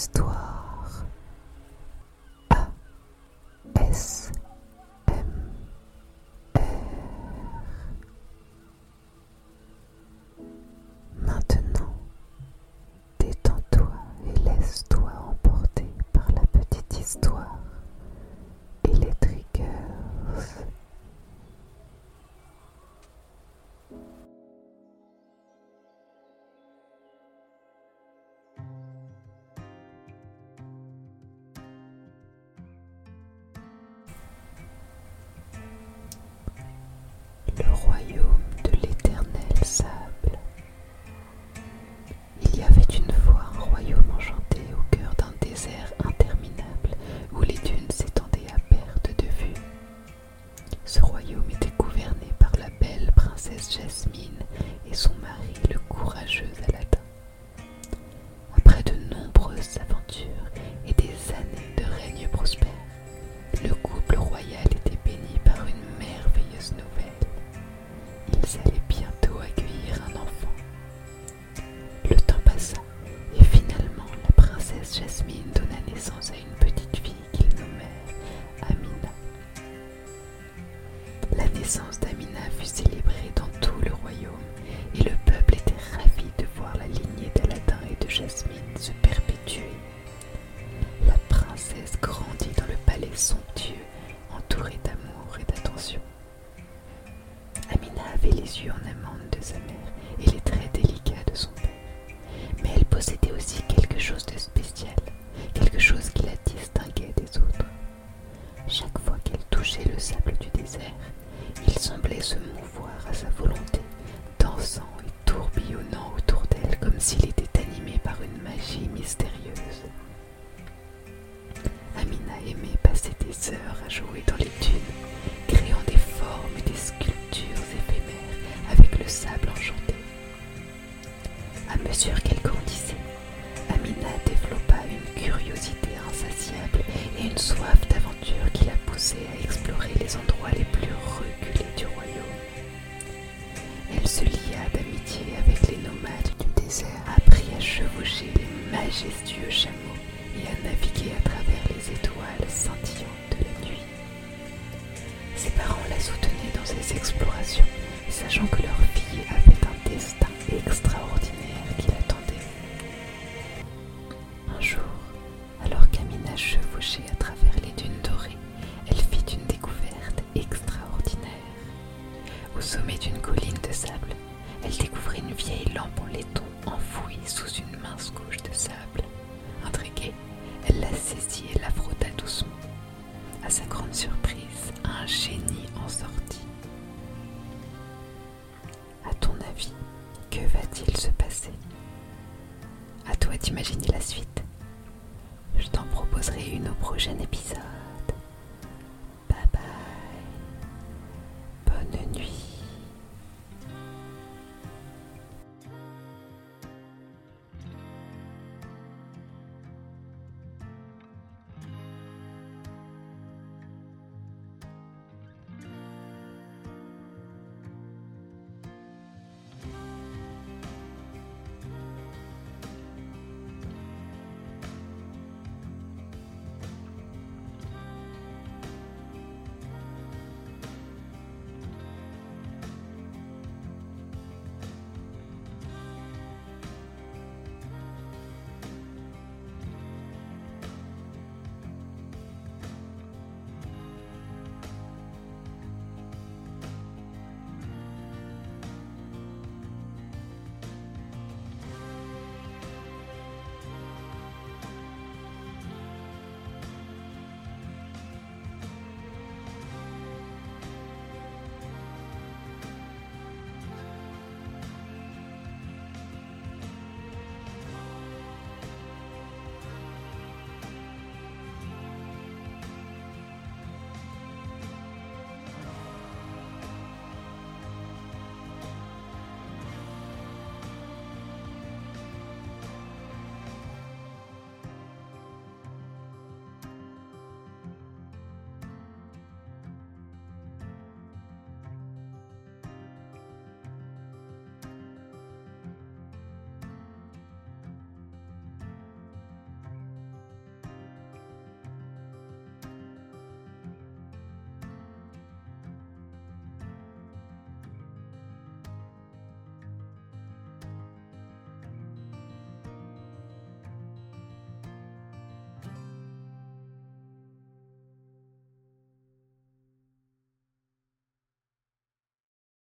Histoire. A S et son mari, le courageux Aladdin. Après de nombreuses aventures et des années de règne prospère, le couple royal était béni par une merveilleuse nouvelle. Ils allaient bientôt accueillir un enfant. Le temps passa et finalement la princesse Jasmine Les yeux en amande de sa mère et les traits délicats de son père. Mais elle possédait aussi quelque chose de spécial, mesure qu'elle grandissait, Amina développa une curiosité insatiable et une soif d'aventure qui la poussait à explorer les endroits les plus reculés du royaume. Elle se lia d'amitié avec les nomades du désert, apprit à chevaucher les majestueux chameaux et à naviguer à travers les étoiles scintillantes de la nuit. Ses parents la soutenaient dans ses explorations, suite. Je t'en proposerai une au prochain épisode.